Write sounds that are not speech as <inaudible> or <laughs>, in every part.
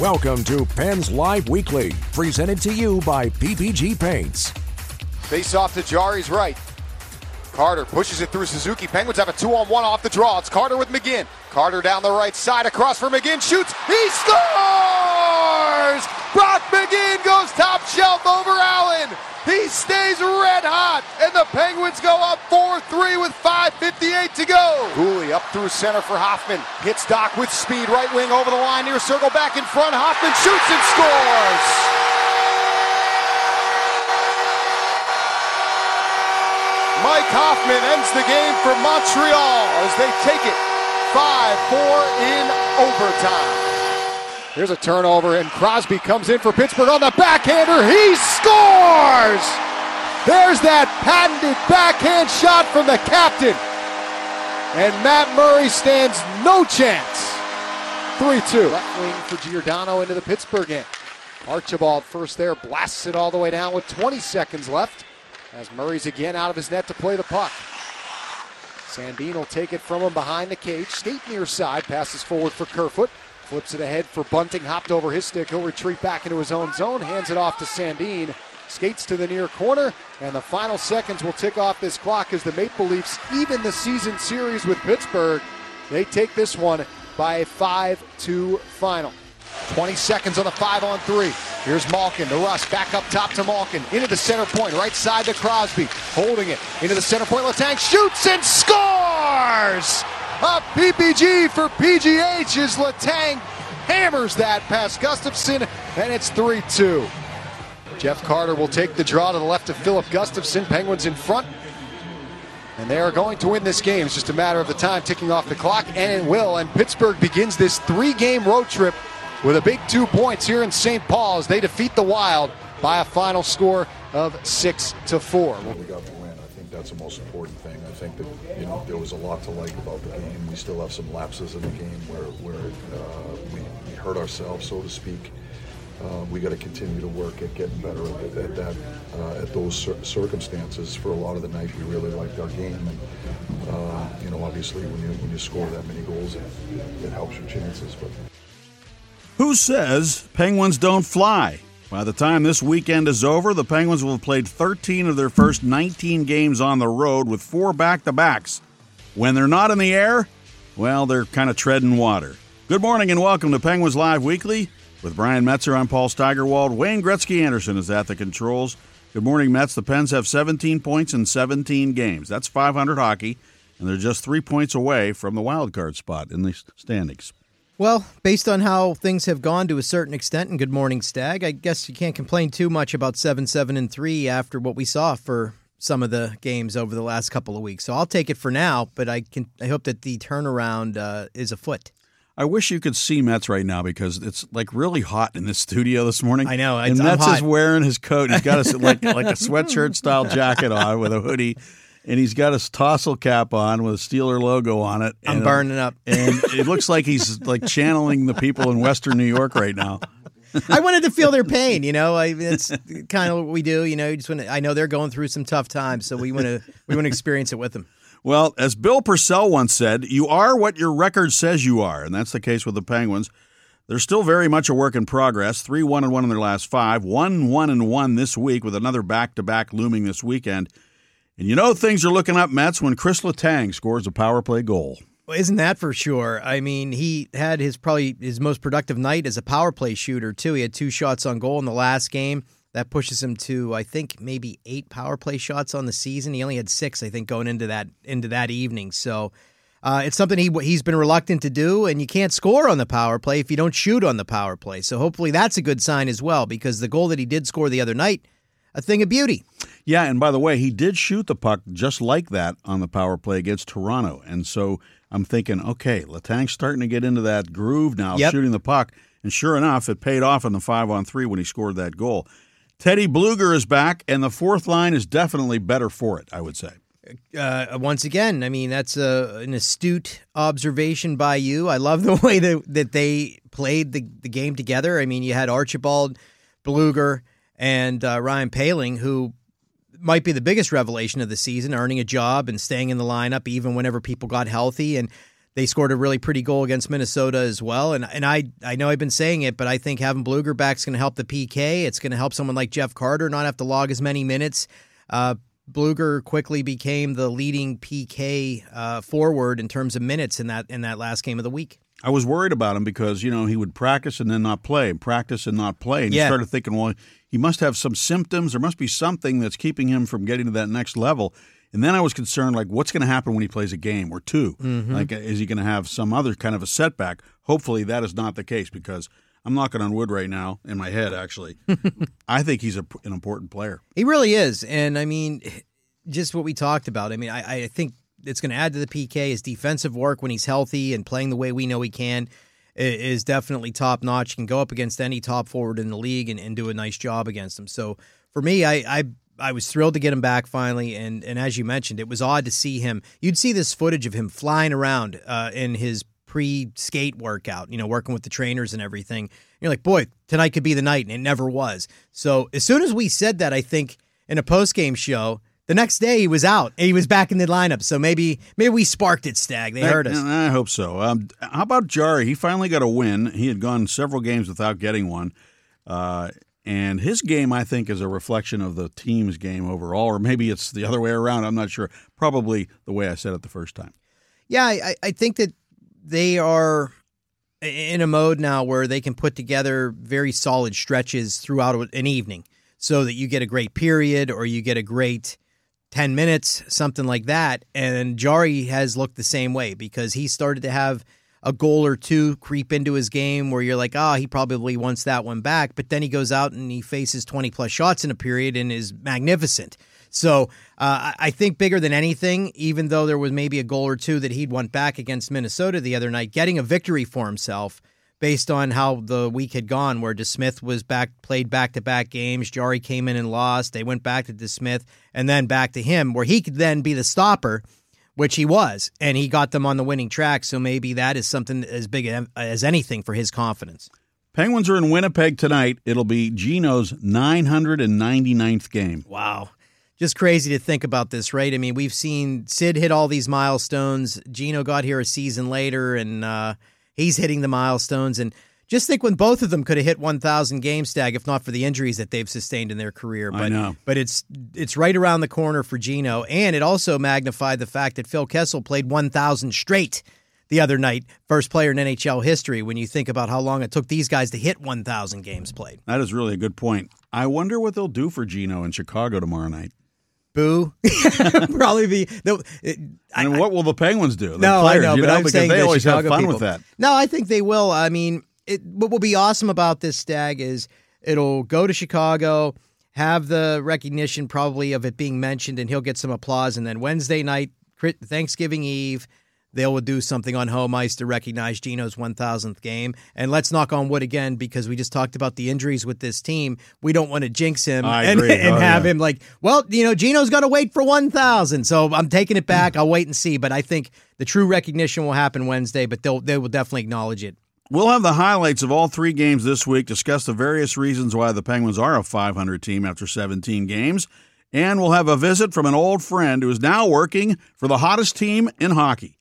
Welcome to Pens Live Weekly, presented to you by PPG Paints. Face off to Jarry's right. Carter pushes it through Suzuki. Penguins have a two on one off the draw. It's Carter with McGinn. Carter down the right side, across for McGinn, shoots. He scores! Brock McGinn goes top shelf over Allen. He stays red hot, and the Penguins go up 4-3 with 5.58 to go. Guhle up through center for Hoffman. Hits Dach with speed, right wing over the line, near circle, back in front. Hoffman shoots and scores. Mike Hoffman ends the game for Montreal as they take it 5-4 in overtime. Here's a turnover, and Crosby comes in for Pittsburgh on the backhander. He scores! There's that patented backhand shot from the captain. And Matt Murray stands no chance. 3-2. Left wing for Giordano into the Pittsburgh end. Archibald first there, blasts it all the way down with 20 seconds left. As Murray's again out of his net to play the puck. Sandin will take it from him behind the cage. Skate near side, passes forward for Kerfoot. Flips it ahead for Bunting, hopped over his stick. He'll retreat back into his own zone, hands it off to Sandin. Skates to the near corner, and the final seconds will tick off this clock as the Maple Leafs even the season series with Pittsburgh. They take this one by a 5 2 final. 20 seconds on the 5 on 3. Here's Malkin to Rust, back up top to Malkin, into the center point, right side to Crosby, holding it into the center point. Letang shoots and scores! A PPG for PGH as Letang hammers that past Gustafsson, and it's 3 2. Jeff Carter will take the draw to the left of Filip Gustafsson. Penguins in front. And they are going to win this game. It's just a matter of the time ticking off the clock, and it will. And Pittsburgh begins this three game road trip with a big two points here in St. Paul as they defeat the Wild by a final score of 6 to 4. That's the most important thing. I think that you know there was a lot to like about the game. We still have some lapses in the game where where uh, we, we hurt ourselves, so to speak. Uh, we got to continue to work at getting better at, at that uh, at those cir- circumstances. For a lot of the night, we really liked our game, and uh, you know, obviously, when you when you score that many goals, it, it helps your chances. But Who says Penguins don't fly? By the time this weekend is over, the Penguins will have played 13 of their first 19 games on the road with four back to backs. When they're not in the air, well, they're kind of treading water. Good morning and welcome to Penguins Live Weekly. With Brian Metzer, I'm Paul Steigerwald. Wayne Gretzky Anderson is at the controls. Good morning, Metz. The Pens have 17 points in 17 games. That's 500 hockey, and they're just three points away from the wild card spot in the standings. Well, based on how things have gone to a certain extent, and good morning, Stag, I guess you can't complain too much about 7 7 and 3 after what we saw for some of the games over the last couple of weeks. So I'll take it for now, but I can I hope that the turnaround uh, is afoot. I wish you could see Metz right now because it's like really hot in this studio this morning. I know, And it's- I'm Metz hot. is wearing his coat. He's got a like like a <laughs> sweatshirt style jacket on with a hoodie, and he's got his tassel cap on with a Steeler logo on it. I'm and, uh, burning up. <laughs> and it looks like he's like channeling the people in Western New York right now. I wanted to feel their pain, you know. I, it's kind of what we do, you know. You just want to, I know they're going through some tough times, so we want to we want to experience it with them. Well, as Bill Parcells once said, you are what your record says you are, and that's the case with the Penguins. They're still very much a work in progress. Three one and one in their last five. One one and one this week with another back to back looming this weekend. And you know things are looking up, Metz, when Chris Letang scores a power play goal. Well, isn't that for sure? I mean, he had his probably his most productive night as a power play shooter too. He had two shots on goal in the last game. That pushes him to I think maybe eight power play shots on the season. He only had six, I think, going into that into that evening. So uh, it's something he he's been reluctant to do, and you can't score on the power play if you don't shoot on the power play. So hopefully that's a good sign as well, because the goal that he did score the other night, a thing of beauty. Yeah, and by the way, he did shoot the puck just like that on the power play against Toronto. And so I'm thinking, okay, Letang's starting to get into that groove now, Yep. shooting the puck. And sure enough, it paid off in the five on three when he scored that goal. Teddy Blueger is back, and the fourth line is definitely better for it, I would say. uh, once again, I mean that's a, an astute observation by you. I love the <laughs> way that that they played the, the game together. I mean, you had Archibald, Blueger, and uh, Ryan Poehling, who might be the biggest revelation of the season, earning a job and staying in the lineup even whenever people got healthy. And They scored a really pretty goal against Minnesota as well. And and I I know I've been saying it, but I think having Blueger back is going to help the PK. It's going to help someone like Jeff Carter not have to log as many minutes. Uh, Blueger quickly became the leading PK uh, forward in terms of minutes in that in that last game of the week. I was worried about him because you know he would practice and then not play, practice and not play, and Yeah. you started thinking, well, he must have some symptoms. There must be something that's keeping him from getting to that next level. And then I was concerned, like, what's going to happen when he plays a game or 2 mm-hmm. Like, is he going to have some other kind of a setback? Hopefully, that is not the case because I'm knocking on wood right now in my head. Actually, <laughs> I think he's a, an important player. He really is, and I mean, just what we talked about. I mean, I, I think it's going to add to the PK. His defensive work when he's healthy and playing the way we know he can is definitely top notch. Can go up against any top forward in the league and, and do a nice job against him. So for me, I, I I was thrilled to get him back finally. And and as you mentioned, it was odd to see him. You'd see this footage of him flying around uh, in his pre skate workout, you know, working with the trainers and everything. You're like, boy, tonight could be the night, and it never was. So as soon as we said that, I think in a post game show. The next day he was out and he was back in the lineup. So maybe maybe we sparked it, Stag. They heard us. I, I hope so. Um, how about Jarry? He finally got a win. He had gone several games without getting one. Uh, and his game, I think, is a reflection of the team's game overall, or maybe it's the other way around. I'm not sure. Probably the way I said it the first time. Yeah, I, I think that they are in a mode now where they can put together very solid stretches throughout an evening so that you get a great period or you get a great 10 minutes, something like that. And Jarry has looked the same way because he started to have a goal or two creep into his game where you're like, oh, he probably wants that one back. But then he goes out and he faces 20 plus shots in a period and is magnificent. So uh, I think bigger than anything, even though there was maybe a goal or two that he'd want back against Minnesota the other night, getting a victory for himself based on how the week had gone, where DeSmith was back, played back to back games. Jarry came in and lost. They went back to DeSmith and then back to him, where he could then be the stopper, which he was, and he got them on the winning track. So maybe that is something as big as anything for his confidence. Penguins are in Winnipeg tonight. It'll be Gino's 999th game. Wow. Just crazy to think about this, right? I mean, we've seen Sid hit all these milestones. Gino got here a season later, and uh, he's hitting the milestones. And just think when both of them could have hit 1,000 game stag, if not for the injuries that they've sustained in their career. I But, know. But it's it's right around the corner for Gino, and it also magnified the fact that Phil Kessel played 1,000 straight the other night, first player in NHL history. When you think about how long it took these guys to hit 1,000 games played. That is really a good point. I wonder what they'll do for Gino in Chicago tomorrow night. Boo. <laughs> Probably be. No, it, I- And what will the Penguins do? The No, players, I know, you but I'm because saying they the always Chicago have fun people. with that. No, I think they will. I mean, it, what will be awesome about this stag is it'll go to Chicago, have the recognition probably of it being mentioned, and he'll get some applause. And then Wednesday night, Thanksgiving Eve, they will do something on home ice to recognize Gino's 1000th game. And let's knock on wood again because we just talked about the injuries with this team. We don't want to jinx him I and, <laughs> and Oh, have yeah. him like, well, you know, Gino's got to wait for 1000. So I'm taking it back. I'll wait and see. But I think the true recognition will happen Wednesday, but they'll, they will definitely acknowledge it. We'll have the highlights of all three games this week, discuss the various reasons why the Penguins are a 500 team after 17 games, and we'll have a visit from an old friend who is now working for the hottest team in hockey.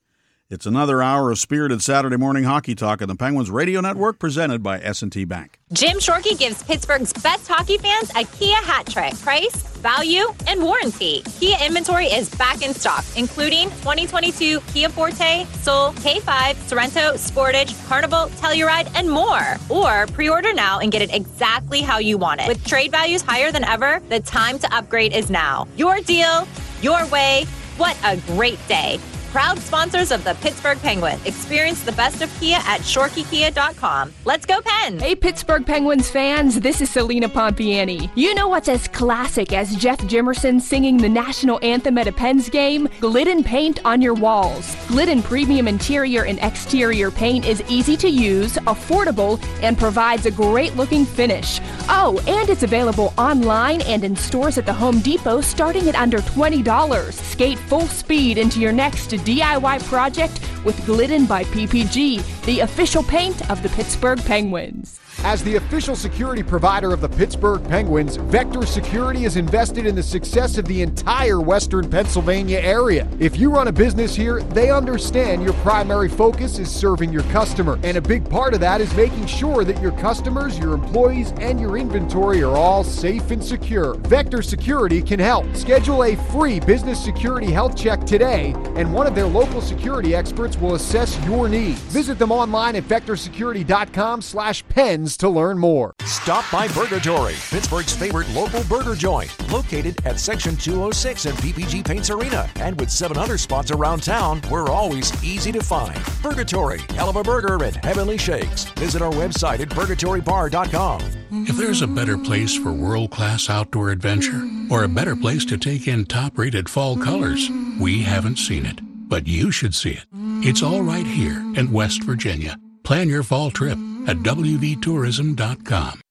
It's another hour of spirited Saturday morning hockey talk on the Penguins Radio Network presented by S&T Bank. Jim Shorkey gives Pittsburgh's best hockey fans a Kia hat trick. Price, value, and warranty. Kia inventory is back in stock, including 2022 Kia Forte, Soul, K5, Sorento, Sportage, Carnival, Telluride, and more. Or pre-order now and get it exactly how you want it. With trade values higher than ever, the time to upgrade is now. Your deal, your way. What a great day. Proud sponsors of the Pittsburgh Penguins. Experience the best of Kia at ShorkeyKia.com. Let's go, Pen! Hey, Pittsburgh Penguins fans, this is Selena Pompiani. You know what's as classic as Jeff Jimerson singing the national anthem at a Pens game? Glidden paint on your walls. Glidden premium interior and exterior paint is easy to use, affordable, and provides a great looking finish. Oh, and it's available online and in stores at the Home Depot starting at under $20. Skate full speed into your next DIY project with Glidden by PPG. the official paint of the Pittsburgh Penguins. As the official security provider of the Pittsburgh Penguins, Vector Security is invested in the success of the entire Western Pennsylvania area. If you run a business here, they understand your primary focus is serving your customer, and a big part of that is making sure that your customers, your employees, and your inventory are all safe and secure. Vector Security can help. Schedule a free business security health check today, and one of their local security experts will assess your needs. Visit them online at vectorsecurity.com/pens to learn more. Stop by Burgatory, Pittsburgh's favorite local burger joint, located at Section 206 in PPG Paints Arena. And with seven other spots around town, we're always easy to find. Burgatory, hell of a burger and heavenly shakes. Visit our website at burgatorybar.com. If there's a better place for world class outdoor adventure, or a better place to take in top rated fall colors, we haven't seen it. But you should see it. It's all right here in West Virginia. Plan your fall trip at WVTourism.com.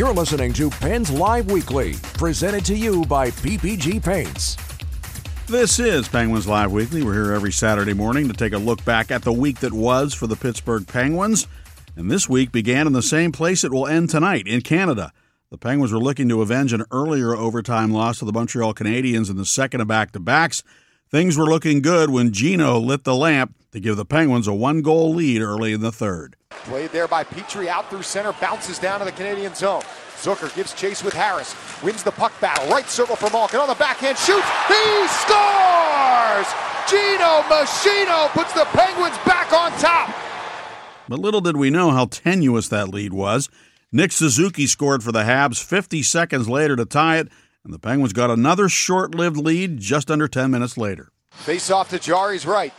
You're listening to Pens Live Weekly, presented to you by PPG Paints. This is Penguins Live Weekly. We're here every Saturday morning to take a look back at the week that was for the Pittsburgh Penguins. And this week began in the same place it will end tonight, in Canada. The Penguins were looking to avenge an earlier overtime loss to the Montreal Canadiens in the second of back to backs. Things were looking good when Gino lit the lamp to give the Penguins a one goal lead early in the third. Played there by Petry out through center, bounces down to the Canadian zone. Zucker gives chase with Harris, wins the puck battle, right circle for Malkin on the backhand, shoots, he scores! Gino Machino puts the Penguins back on top. But little did we know how tenuous that lead was. Nick Suzuki scored for the Habs 50 seconds later to tie it, and the Penguins got another short lived lead just under 10 minutes later. Face off to Jarry's right.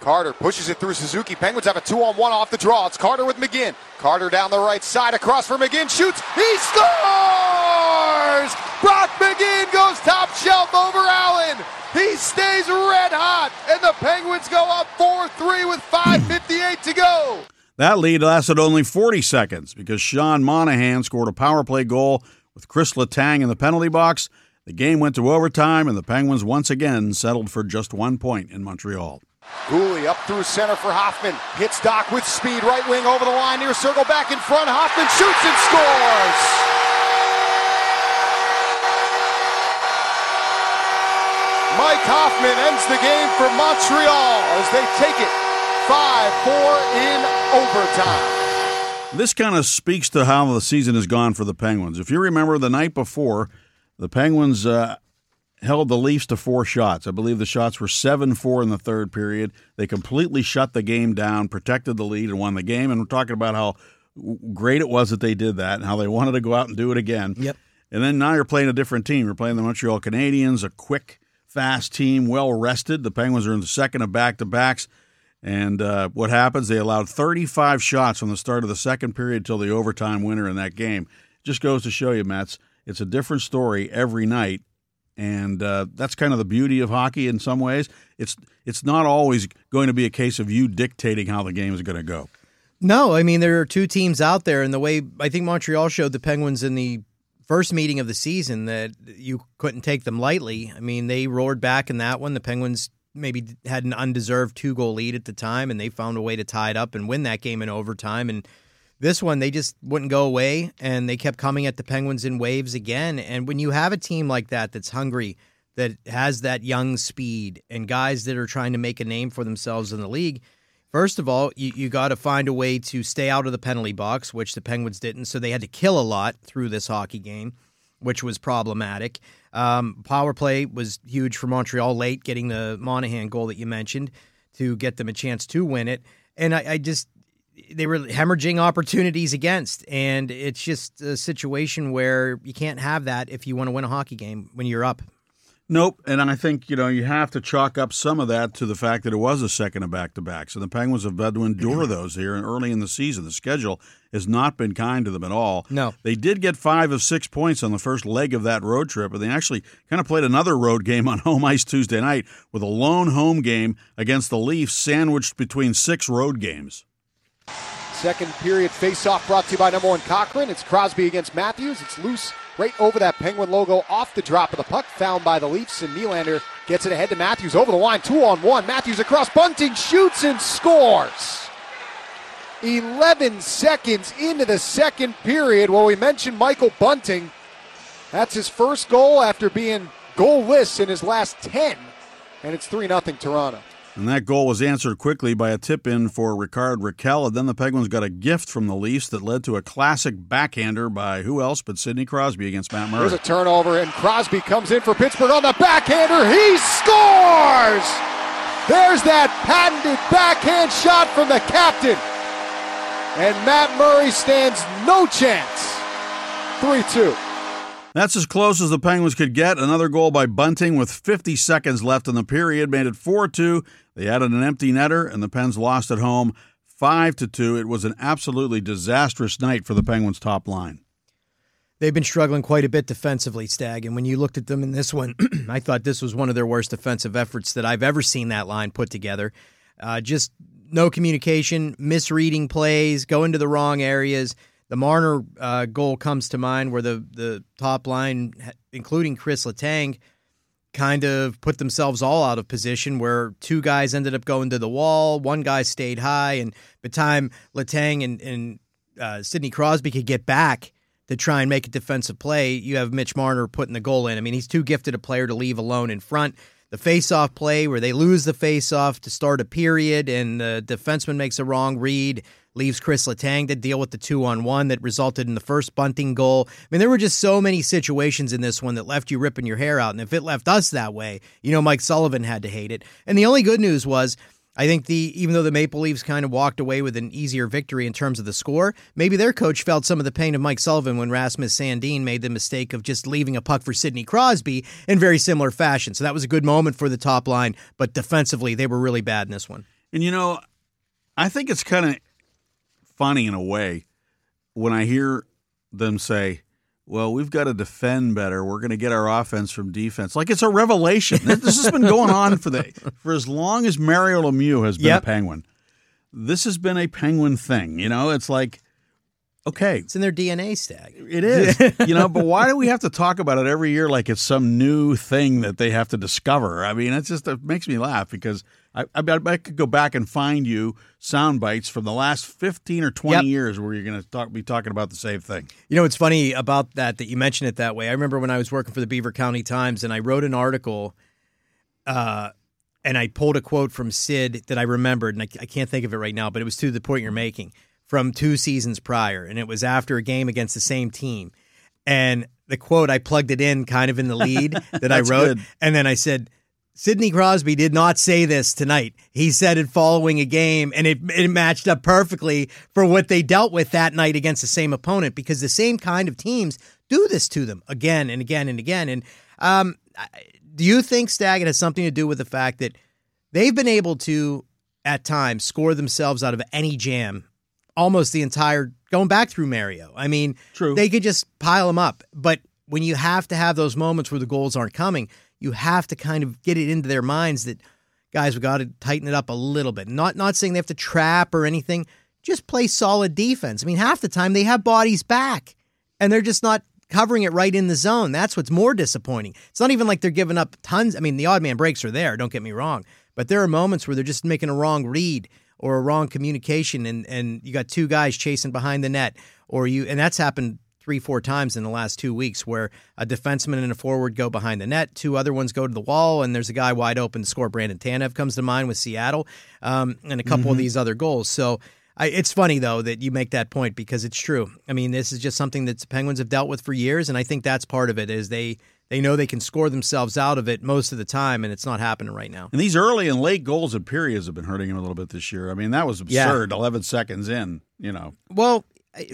Carter pushes it through Suzuki. Penguins have a two on one off the draw. It's Carter with McGinn. Carter down the right side across for McGinn. Shoots. He scores! Brock McGinn goes top shelf over Allen. He stays red hot. And the Penguins go up 4 3 with 5.58 to go. That lead lasted only 40 seconds because Sean Monahan scored a power play goal with Chris Letang in the penalty box. The game went to overtime, and the Penguins once again settled for just one point in Montreal. Guhle up through center for Hoffman. Hits Dach with speed. Right wing over the line. Near circle back in front. Hoffman shoots and scores. Mike Hoffman ends the game for Montreal as they take it 5 4 in overtime. This kind of speaks to how the season has gone for the Penguins. If you remember the night before, the Penguins uh, held the Leafs to four shots. I believe the shots were 7 4 in the third period. They completely shut the game down, protected the lead, and won the game. And we're talking about how great it was that they did that and how they wanted to go out and do it again. Yep. And then now you're playing a different team. You're playing the Montreal Canadiens, a quick, fast team, well rested. The Penguins are in the second of back to backs. And uh, what happens? They allowed 35 shots from the start of the second period till the overtime winner in that game. Just goes to show you, Metz, it's a different story every night and uh, that's kind of the beauty of hockey in some ways. It's it's not always going to be a case of you dictating how the game is going to go. No, I mean there are two teams out there, and the way I think Montreal showed the Penguins in the first meeting of the season that you couldn't take them lightly. I mean they roared back in that one. The Penguins maybe had an undeserved two goal lead at the time, and they found a way to tie it up and win that game in overtime and this one, they just wouldn't go away, and they kept coming at the Penguins in waves again. And when you have a team like that that's hungry, that has that young speed, and guys that are trying to make a name for themselves in the league, first of all, you, you got to find a way to stay out of the penalty box, which the Penguins didn't. So they had to kill a lot through this hockey game, which was problematic. Um, power play was huge for Montreal late, getting the Monahan goal that you mentioned to get them a chance to win it. And I, I just they were hemorrhaging opportunities against. And it's just a situation where you can't have that if you want to win a hockey game when you're up. Nope. And I think, you know, you have to chalk up some of that to the fact that it was a second of back to backs. And the Penguins have had to endure <clears throat> those here and early in the season. The schedule has not been kind to them at all. No. They did get five of six points on the first leg of that road trip, and they actually kind of played another road game on <laughs> home ice Tuesday night with a lone home game against the Leafs sandwiched between six road games. Second period face-off brought to you by number one Cochran. It's Crosby against Matthews. It's loose right over that Penguin logo off the drop of the puck, found by the Leafs, and Nylander gets it ahead to Matthews over the line, two on one. Matthews across, Bunting shoots and scores. 11 seconds into the second period. Well, we mentioned Michael Bunting. That's his first goal after being goalless in his last 10, and it's 3 0 Toronto. And that goal was answered quickly by a tip in for Rickard Rakell. And then the Penguins got a gift from the Leafs that led to a classic backhander by who else but Sidney Crosby against Matt Murray. There's a turnover, and Crosby comes in for Pittsburgh on the backhander. He scores! There's that patented backhand shot from the captain. And Matt Murray stands no chance. 3 2. That's as close as the Penguins could get. Another goal by Bunting with 50 seconds left in the period made it 4 2. They added an empty netter, and the Pens lost at home 5 2. It was an absolutely disastrous night for the Penguins' top line. They've been struggling quite a bit defensively, Stag. And when you looked at them in this one, <clears throat> I thought this was one of their worst defensive efforts that I've ever seen that line put together. Uh, just no communication, misreading plays, going to the wrong areas. The Marner uh, goal comes to mind where the, the top line, including Chris Letang, kind of put themselves all out of position where two guys ended up going to the wall, one guy stayed high, and by the time Letang and, and uh, Sidney Crosby could get back to try and make a defensive play, you have Mitch Marner putting the goal in. I mean, he's too gifted a player to leave alone in front. The face-off play where they lose the face-off to start a period and the defenseman makes a wrong read – leaves Chris Letang to deal with the two on one that resulted in the first bunting goal. I mean, there were just so many situations in this one that left you ripping your hair out. And if it left us that way, you know, Mike Sullivan had to hate it. And the only good news was. I think the even though the Maple Leafs kind of walked away with an easier victory in terms of the score, maybe their coach felt some of the pain of Mike Sullivan when Rasmus Sandin made the mistake of just leaving a puck for Sidney Crosby in very similar fashion. So that was a good moment for the top line, but defensively they were really bad in this one. And you know, I think it's kind of funny in a way when I hear them say, well, we've got to defend better. We're going to get our offense from defense. Like it's a revelation. this has been going on for the for as long as Mario Lemieux has been yep. a Penguin. This has been a Penguin thing. You know, it's like okay, it's in their DNA stag. It is. <laughs> you know, but why do we have to talk about it every year like it's some new thing that they have to discover? I mean, it's just it makes me laugh because I, I, I could go back and find you sound bites from the last 15 or 20 yep. years where you're going to talk, be talking about the same thing. You know, it's funny about that, that you mention it that way. I remember when I was working for the Beaver County Times and I wrote an article uh, and I pulled a quote from Sid that I remembered, and I, I can't think of it right now, but it was to the point you're making from two seasons prior, and it was after a game against the same team. And the quote, I plugged it in kind of in the lead <laughs> that I wrote. good. And then I said, Sidney Crosby did not say this tonight. He said it following a game, and it, it matched up perfectly for what they dealt with that night against the same opponent because the same kind of teams do this to them again and again and again. And um, do you think, Stag, it has something to do with the fact that they've been able to, at times, score themselves out of any jam almost the entire going back through Mario. I mean, True. they could just pile them up, but when you have to have those moments where the goals aren't coming, you have to kind of get it into their minds that guys, we got to tighten it up a little bit. Not not saying they have to trap or anything, just play solid defense. I mean, half the time they have bodies back and they're just not covering it right in the zone. That's what's more disappointing. It's not even like they're giving up tons. I mean, the odd man breaks are there, don't get me wrong, but there are moments where they're just making a wrong read or a wrong communication and and you got two guys chasing behind the net or you and that's happened three four times in the last two weeks where a defenseman and a forward go behind the net two other ones go to the wall and there's a guy wide open to score brandon tanev comes to mind with seattle um, and a couple of these other goals so I, it's funny though that you make that point because it's true i mean this is just something that the penguins have dealt with for years and i think that's part of it is they they know they can score themselves out of it most of the time and it's not happening right now And these early and late goals and periods have been hurting him a little bit this year. I mean, that was Yeah. absurd. 11 seconds in, you know. Well,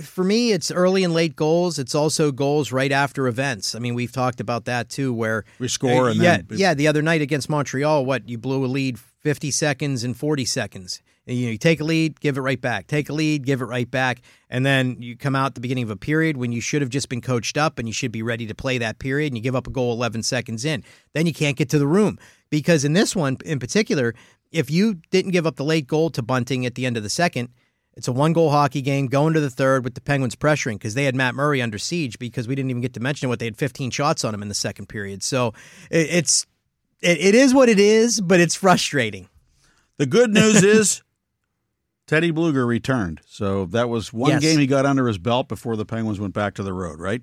for me, it's early and late goals. It's also goals right after events. I mean, we've talked about that too, where We score uh, and yeah, then- yeah. The other night against Montreal, what you blew a lead fifty seconds and forty seconds. And, you know, you take a lead, give it right back. Take a lead, give it right back, and then you come out at the beginning of a period when you should have just been coached up and you should be ready to play that period, and you give up a goal eleven seconds in. Then you can't get to the room because in this one in particular, if you didn't give up the late goal to Bunting at the end of the second. It's a one goal hockey game going to the third with the Penguins pressuring because they had Matt Murray under siege because we didn't even get to mention what they had 15 shots on him in the second period. So it, it's it, it is what it is, but it's frustrating. The good news <laughs> is Teddy Blueger returned. So that was one Yes. game he got under his belt before the Penguins went back to the road, right?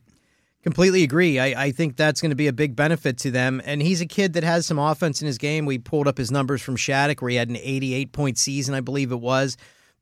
Completely agree. I, I think that's going to be a big benefit to them. And he's a kid that has some offense in his game. We pulled up his numbers from Shattuck where he had an 88 point season, I believe it was.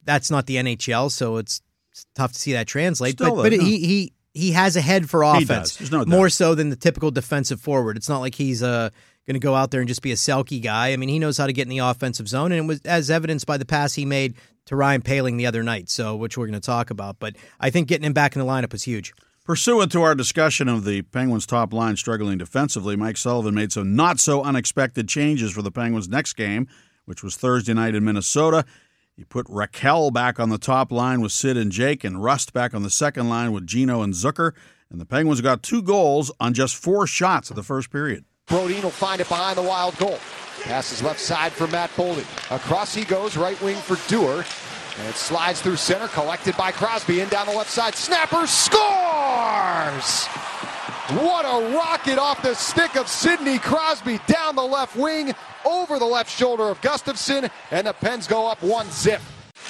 That's not the NHL, so it's, it's tough to see that translate. Still, but though, but no. he he he has a head for offense. no more so than the typical defensive forward. It's not like he's uh going to go out there and just be a selkie guy. I mean, he knows how to get in the offensive zone, and it was as evidenced by the pass he made to Ryan Poehling the other night. So, which we're going to talk about. But I think getting him back in the lineup is huge. Pursuant to our discussion of the Penguins' top line struggling defensively, Mike Sullivan made some not so unexpected changes for the Penguins' next game, which was Thursday night in Minnesota. He put Rakell back on the top line with Sid and Jake, and Rust back on the second line with Gino and Zucker. And the Penguins got two goals on just four shots of the first period. Brodin will find it behind the wild goal. Passes left side for Matt Boldy. Across he goes, right wing for Dewar. And it slides through center, collected by Crosby. In down the left side. Snapper scores! What a rocket off the stick of Sidney Crosby down the left wing, over the left shoulder of Gustafsson, and the Pens go up one zip.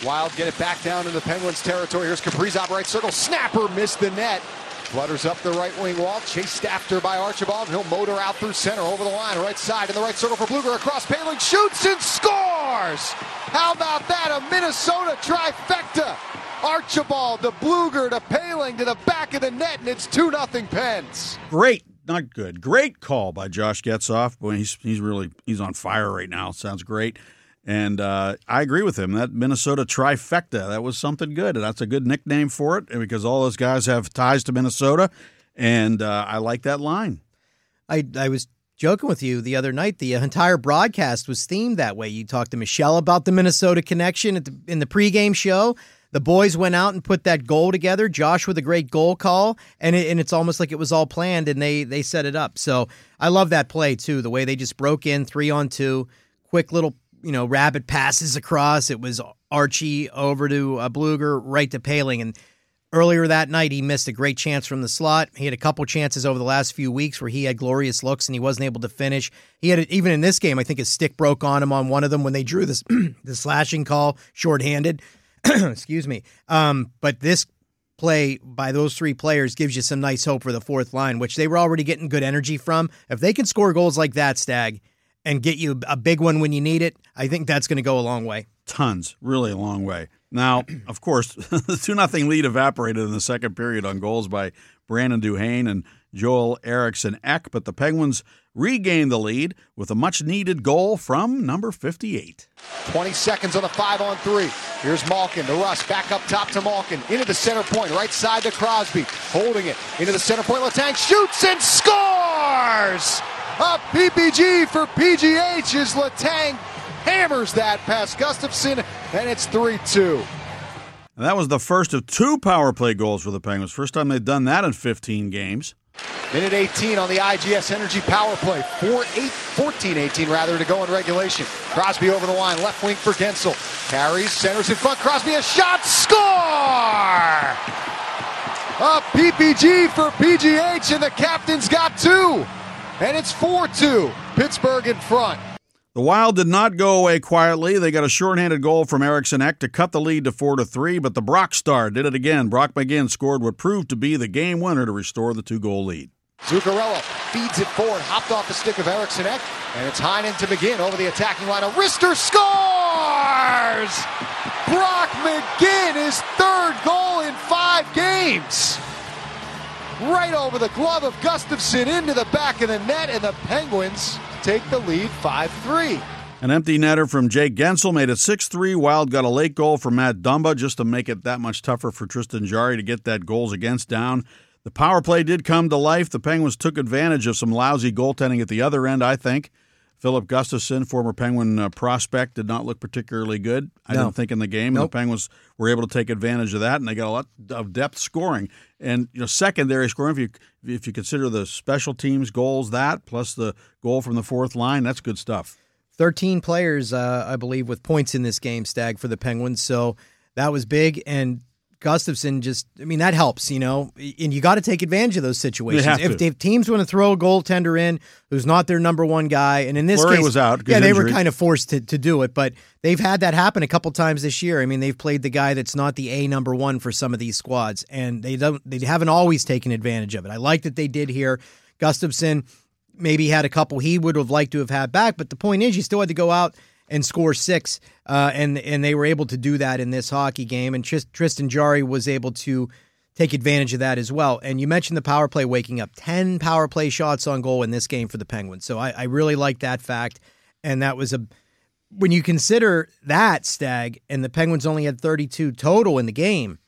Wild get it back down into the Penguins territory. Here's Kaprizov right circle. Snapper missed the net. Flutters up the right wing wall, chased after by Archibald. He'll motor out through center over the line, right side in the right circle for Blueger. Across Poehling, shoots and scores! How about that? A Minnesota trifecta. Archibald the Blueger to Poehling to the back of the net, and it's 2 nothing Pens. Great, not good. Great call by Josh Getzoff. Boy, he's he's really he's on fire right now. Sounds great. And uh, I agree with him. That Minnesota trifecta, that was something good. That's a good nickname for it because all those guys have ties to Minnesota. And uh, I like that line. I I was joking with you the other night. The entire broadcast was themed that way. You talked to Michelle about the Minnesota connection the, in the pregame show. The boys went out and put that goal together. Josh with a great goal call, and it, and it's almost like it was all planned, and they they set it up. So I love that play too. The way they just broke in three on two, quick little you know rapid passes across. It was Archie over to uh, Blueger, right to Poehling, and Earlier that night, he missed a great chance from the slot. He had a couple chances over the last few weeks where he had glorious looks and he wasn't able to finish. He had even in this game, I think his stick broke on him on one of them when they drew this <clears throat> the slashing call shorthanded. <clears throat> Excuse me. Um, but this play by those three players gives you some nice hope for the fourth line, which they were already getting good energy from. If they can score goals like that, Stag, and get you a big one when you need it, I think that's going to go a long way. Tons, really a long way. Now, <clears throat> of course, the 2 0 lead evaporated in the second period on goals by Brandon Duhaime and Joel Eriksson Ek, but the Penguins regained the lead with a much needed goal from number 58. 20 seconds on the five on three. Here's Malkin to Rust, back up top to Malkin, into the center point, right side to Crosby, holding it into the center point. Letang shoots and scores! A PPG for PGH as Letang hammers that past Gustafsson, and it's 3 2. And that was the first of two power play goals for the Penguins. First time they've done that in 15 games. Minute 18 on the IGS Energy power play. 4 8, 14 18 rather to go in regulation. Crosby over the line, left wing for Guentzel. Carries, centers in front. Crosby a shot, score! A PPG for PGH, and the captain's got two. And it's 4 2. Pittsburgh in front. The Wild did not go away quietly. They got a shorthanded goal from Eriksson Ek to cut the lead to 4 to 3, but the Brock Star did it again. Brock McGinn scored what proved to be the game winner to restore the two goal lead. Zuccarello feeds it forward, hopped off the stick of Eriksson Ek, and it's Heinen to McGinn over the attacking line. A wrister scores! Brock McGinn, his third goal in five games. Right over the glove of Gustafsson into the back of the net, and the Penguins take the lead 5 3. An empty netter from Jake Guentzel made it 6 3. Wild got a late goal from Matt Dumba just to make it that much tougher for Tristan Jarry to get that goals against down. The power play did come to life. The Penguins took advantage of some lousy goaltending at the other end, I think. Philip Gustafsson, former Penguin uh, prospect, did not look particularly good, I no. don't think, in the game. Nope. And the Penguins were able to take advantage of that, and they got a lot of depth scoring. And you know, secondary scoring, if you if you consider the special teams goals, that plus the goal from the fourth line, that's good stuff. 13 players, uh, I believe, with points in this game, Stag, for the Penguins. So that was big. And Gustafsson just, I mean, that helps, you know, and you got to take advantage of those situations. If, if, teams want to throw a goaltender in who's not their number one guy, and in this Fleury case, was out. Yeah, they injury. were kind of forced to, to do it, but they've had that happen a couple times this year. I mean, they've played the guy that's not the A number one for some of these squads, and they don't, they haven't always taken advantage of it. I like that they did here. Gustafsson maybe had a couple he would have liked to have had back, but the point is, you still had to go out and score six, uh, and and they were able to do that in this hockey game. And Tristan Jarry was able to take advantage of that as well. And you mentioned the power play waking up ten power play shots on goal in this game for the Penguins. So I, I really like that fact, and that was a when you consider that stag and the Penguins only had 32 total in the game.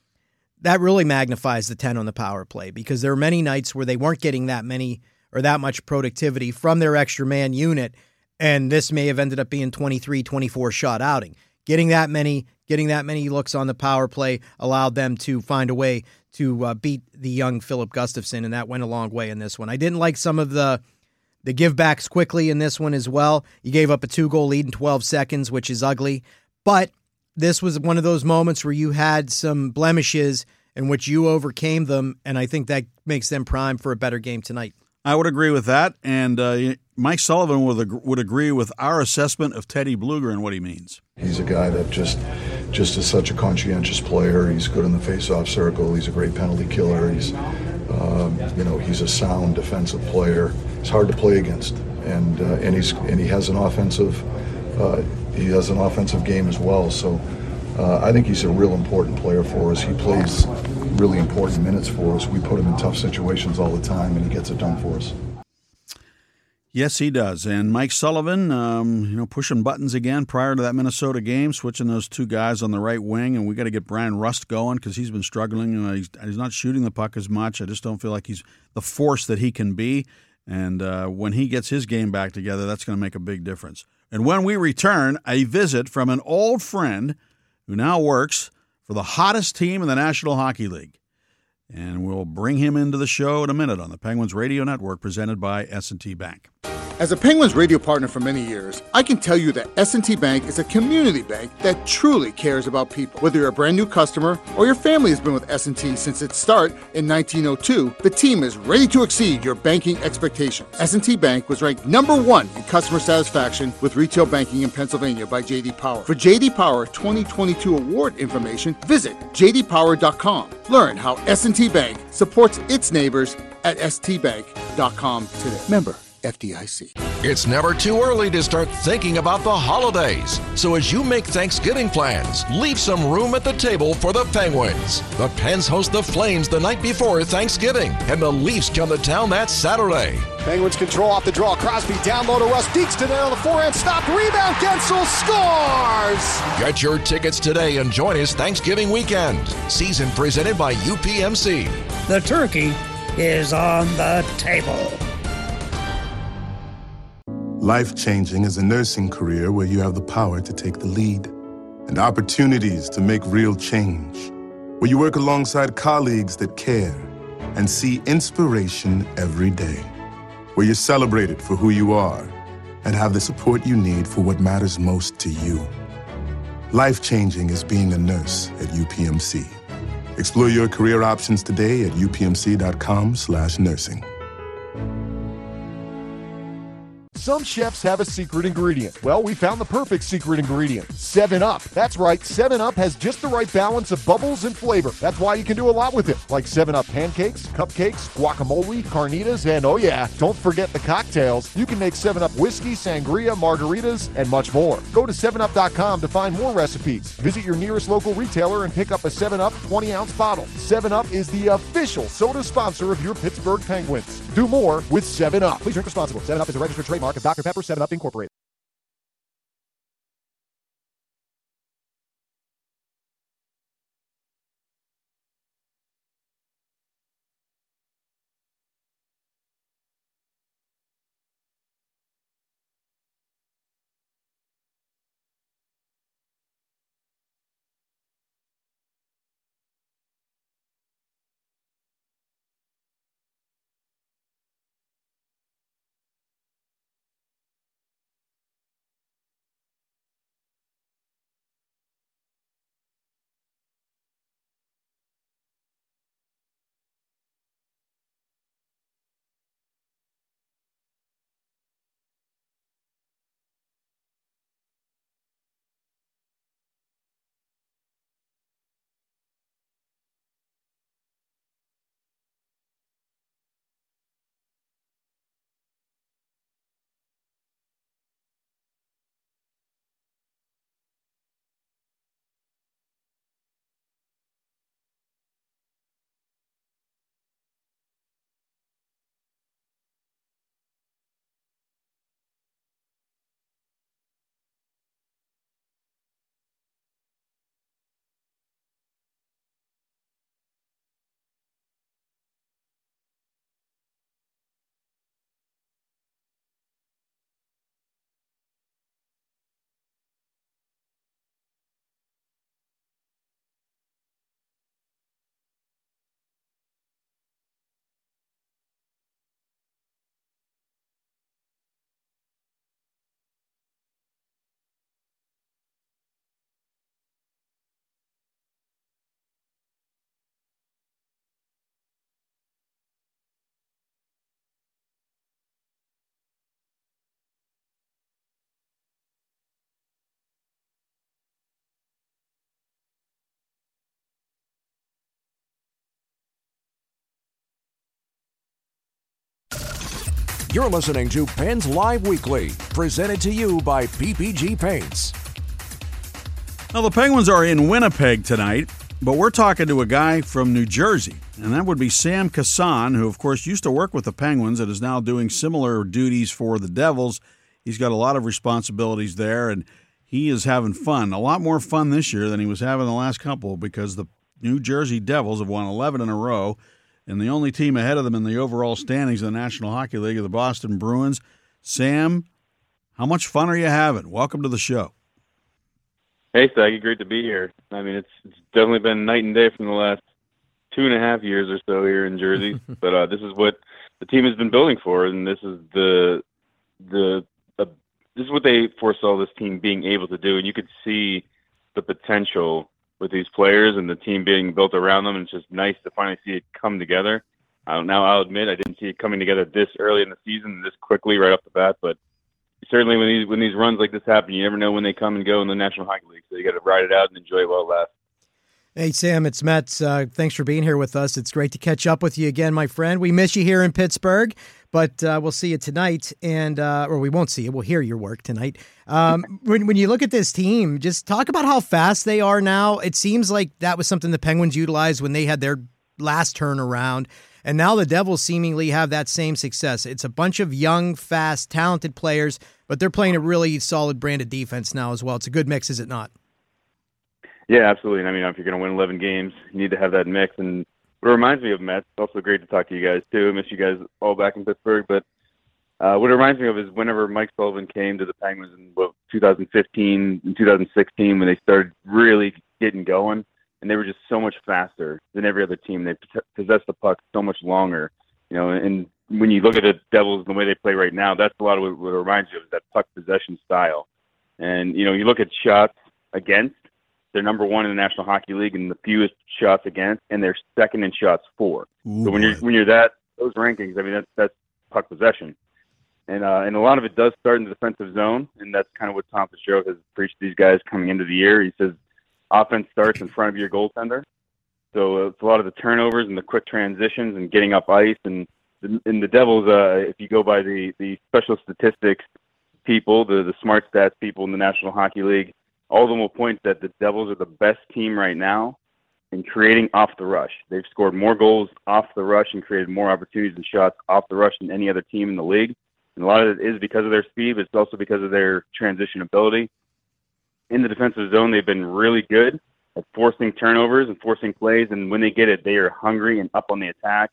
That really magnifies the 10 on the power play because there are many nights where they weren't getting that many or that much productivity from their extra man unit and this may have ended up being 23 24 shot outing. Getting that many getting that many looks on the power play allowed them to find a way to uh, beat the young Filip Gustafsson and that went a long way in this one. I didn't like some of the the givebacks quickly in this one as well. You gave up a two goal lead in 12 seconds which is ugly. But this was one of those moments where you had some blemishes in which you overcame them and I think that makes them prime for a better game tonight. I would agree with that, and uh, Mike Sullivan would would agree with our assessment of Teddy Blueger and what he means. He's a guy that just just is such a conscientious player. He's good in the face-off circle. He's a great penalty killer. He's um, you know he's a sound defensive player. He's hard to play against, and uh, and he's and he has an offensive uh, he has an offensive game as well. So uh, I think he's a real important player for us. He plays really important minutes for us. We put him in tough situations all the time, and he gets it done for us. Yes, he does. And Mike Sullivan, um, you know, pushing buttons again prior to that Minnesota game, switching those two guys on the right wing, and we got to get Bryan Rust going because he's been struggling. You know, he's, he's, not shooting the puck as much. I just don't feel like he's the force that he can be. And uh, when he gets his game back together, that's going to make a big difference. And when we return, a visit from an old friend who now works for the hottest team in the National Hockey League. And we'll bring him into the show in a minute on the Penguins Radio Network presented by S&T Bank. As a Penguins radio partner for many years, I can tell you that S&T Bank is a community bank that truly cares about people. Whether you're a brand new customer or your family has been with S&T since its start in 1902, the team is ready to exceed your banking expectations. S&T Bank was ranked number 1 in customer satisfaction with retail banking in Pennsylvania by JD Power. For JD Power 2022 award information, visit jdpower.com. Learn how S&T Bank supports its neighbors at stbank.com today. Member FDIC. It's never too early to start thinking about the holidays. So as you make Thanksgiving plans, leave some room at the table for the Penguins. The Pens host the Flames the night before Thanksgiving, and the Leafs come to town that Saturday. Penguins control off the draw. Crosby down low to Rust. Deeks to there on the forehand. Stopped. Rebound. Guentzel scores. Get your tickets today and join us Thanksgiving weekend. Season presented by UPMC. The turkey is on the table. Life changing is a nursing career where you have the power to take the lead and opportunities to make real change. Where you work alongside colleagues that care and see inspiration every day where you're celebrated for who you are and have the support you need for what matters most to you. Life changing is being a nurse at UPMC. Explore your career options today at upmc.com/nursing. Some chefs have a secret ingredient. Well, we found the perfect secret ingredient 7 Up. That's right, 7 Up has just the right balance of bubbles and flavor. That's why you can do a lot with it, like 7 Up pancakes, cupcakes, guacamole, carnitas, and oh yeah, don't forget the cocktails. You can make 7 Up whiskey, sangria, margaritas, and much more. Go to 7up.com to find more recipes. Visit your nearest local retailer and pick up a 7 Up 20 ounce bottle. 7 Up is the official soda sponsor of your Pittsburgh Penguins. Do more with 7 Up. Please drink responsibly. 7 Up is a registered trademark of Dr. Pepper 7 Up Incorporated. You're listening to Pens Live Weekly, presented to you by PPG Paints. Now, the Penguins are in Winnipeg tonight, but we're talking to a guy from New Jersey, and that would be Sam Kasan, who, of course, used to work with the Penguins and is now doing similar duties for the Devils. He's got a lot of responsibilities there, and he is having fun. A lot more fun this year than he was having the last couple because the New Jersey Devils have won 11 in a row and the only team ahead of them in the overall standings of the National Hockey League are the Boston Bruins. Sam, how much fun are you having? Welcome to the show. Hey, Staggy, great to be here. I mean, it's, it's definitely been night and day from the last two and a half years or so here in Jersey. <laughs> but uh, this is what the team has been building for, and this is the the uh, this is what they foresaw this team being able to do, and you could see the potential with these players and the team being built around them. It's just nice to finally see it come together. Uh, now I'll admit I didn't see it coming together this early in the season, this quickly right off the bat. But certainly when these when these runs like this happen, you never know when they come and go in the National Hockey League. So you got to ride it out and enjoy it while it lasts. Hey, Sam, it's Metz. Uh, thanks for being here with us. It's great to catch up with you again, my friend. We miss you here in Pittsburgh, but uh, we'll see you tonight, and uh, or we won't see you. We'll hear your work tonight. Um, <laughs> when, when you look at this team, just talk about how fast they are now. It seems like that was something the Penguins utilized when they had their last turnaround. And now the Devils seemingly have that same success. It's a bunch of young, fast, talented players, but they're playing a really solid brand of defense now as well. It's a good mix, is it not? Yeah, absolutely. And I mean, if you're going to win 11 games, you need to have that mix. And it reminds me of Metz. It's also great to talk to you guys too. I miss you guys all back in Pittsburgh. But uh, what it reminds me of is whenever Mike Sullivan came to the Penguins in what, 2015 and 2016 when they started really getting going, and they were just so much faster than every other team. They possessed the puck so much longer. You know, and when you look at the Devils and the way they play right now, that's a lot of what, it reminds you of that puck possession style. And you know, you look at shots against they're number one in the National Hockey League in the fewest shots against, and they're second in shots for. Ooh, so when you're when you're that those rankings, I mean that's that's puck possession, and uh, and a lot of it does start in the defensive zone, and that's kind of what Tom Fitzgerald has preached to these guys coming into the year. He says offense starts in front of your goaltender, so it's a lot of the turnovers and the quick transitions and getting up ice, and the, and the Devils, uh, if you go by the the special statistics people, the the smart stats people in the National Hockey League all of them will point that the Devils are the best team right now in creating off the rush. They've scored more goals off the rush and created more opportunities and shots off the rush than any other team in the league. And a lot of it is because of their speed, but it's also because of their transition ability. In the defensive zone, they've been really good at forcing turnovers and forcing plays. And when they get it, they are hungry and up on the attack.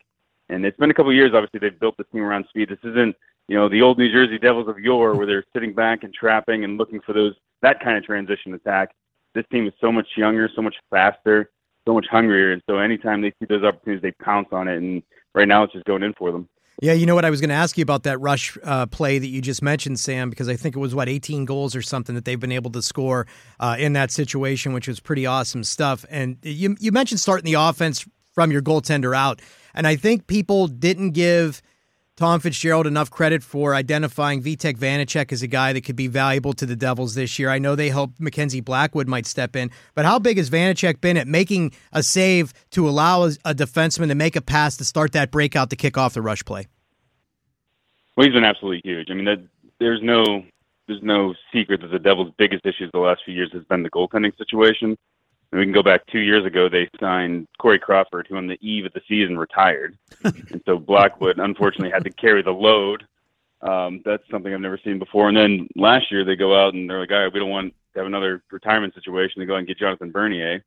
And it's been a couple of years, obviously, they've built this team around speed. This isn't, you know, the old New Jersey Devils of yore where they're sitting back and trapping and looking for those that kind of transition attack. This team is so much younger, so much faster, so much hungrier, and so anytime they see those opportunities, they pounce on it. And right now, it's just going in for them. Yeah, you know what? I was going to ask you about that rush uh, play that you just mentioned, Sam, because I think it was what 18 goals or something that they've been able to score uh, in that situation, which was pretty awesome stuff. And you you mentioned starting the offense from your goaltender out, and I think people didn't give Tom Fitzgerald enough credit for identifying Vitek Vanecek as a guy that could be valuable to the Devils this year. I know they hope Mackenzie Blackwood might step in, but how big has Vanecek been at making a save to allow a, a defenseman to make a pass to start that breakout to kick off the rush play? Well, he's been absolutely huge. I mean, that, there's no there's no secret that the Devils' biggest issues the last few years has been the goaltending situation. And we can go back two years ago. They signed Corey Crawford, who on the eve of the season retired, <laughs> and so Blackwood unfortunately had to carry the load. Um, that's something I've never seen before. And then last year they go out and they're like, "All right, we don't want to have another retirement situation." They go out and get Jonathan Bernier,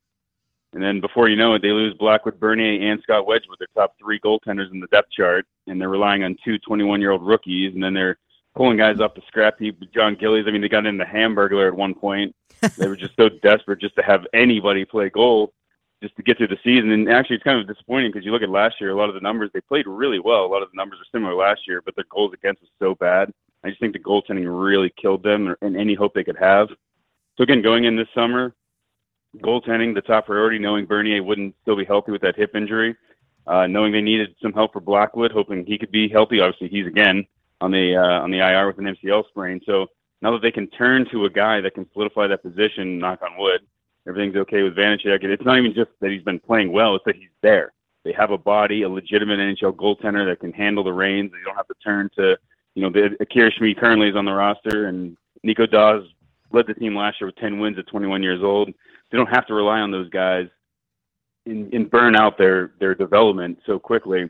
and then before you know it, they lose Blackwood, Bernier, and Scott Wedgewood, their top three goaltenders in the depth chart, and they're relying on two 21-year-old rookies, and then they're pulling guys off the scrap heap. Jon Gillies, I mean, they got in the Hamburglar at one point. <laughs> they were just so desperate just to have anybody play goal just to get through the season. And actually, it's kind of disappointing because you look at last year, a lot of the numbers they played really well. A lot of the numbers are similar last year, but their goals against was so bad. I just think the goaltending really killed them and any hope they could have. So again, going in this summer, goaltending the top priority. Knowing Bernier wouldn't still be healthy with that hip injury, uh, knowing they needed some help for Blackwood, hoping he could be healthy. Obviously, he's again on the uh, on the IR with an MCL sprain. So now that they can turn to a guy that can solidify that position, knock on wood, everything's okay with Vanecek. It's not even just that he's been playing well; it's that he's there. They have a body, a legitimate NHL goaltender that can handle the reins. They don't have to turn to, you know, the Akira Schmid currently is on the roster, and Nico Daws led the team last year with 10 wins at 21 years old. They don't have to rely on those guys and, and burn out their their development so quickly.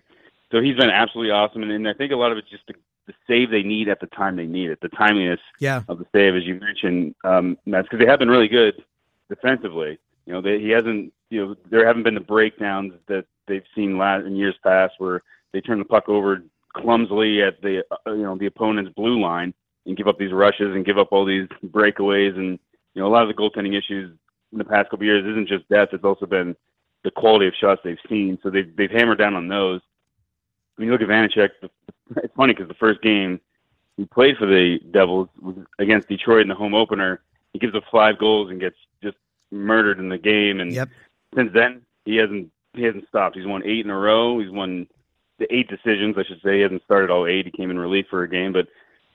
So he's been absolutely awesome, and, and I think a lot of it's just the the save they need at the time they need it, the timeliness yeah. of the save, as you mentioned, um, That's because they have been really good defensively. You know, they, he hasn't, you know, there haven't been the breakdowns that they've seen last, in years past where they turn the puck over clumsily at the, uh, you know, the opponent's blue line and give up these rushes and give up all these breakaways. And, you know, a lot of the goaltending issues in the past couple of years isn't just depth, it's also been the quality of shots they've seen. So they've, they've hammered down on those when you look at Vanecek, <laughs> it's funny because the first game he played for the Devils was against Detroit in the home opener. He gives up five goals and gets just murdered in the game. And yep. since then, he hasn't he hasn't stopped. He's won eight in a row. He's won the eight decisions, I should say. He hasn't started all eight. He came in relief for a game, but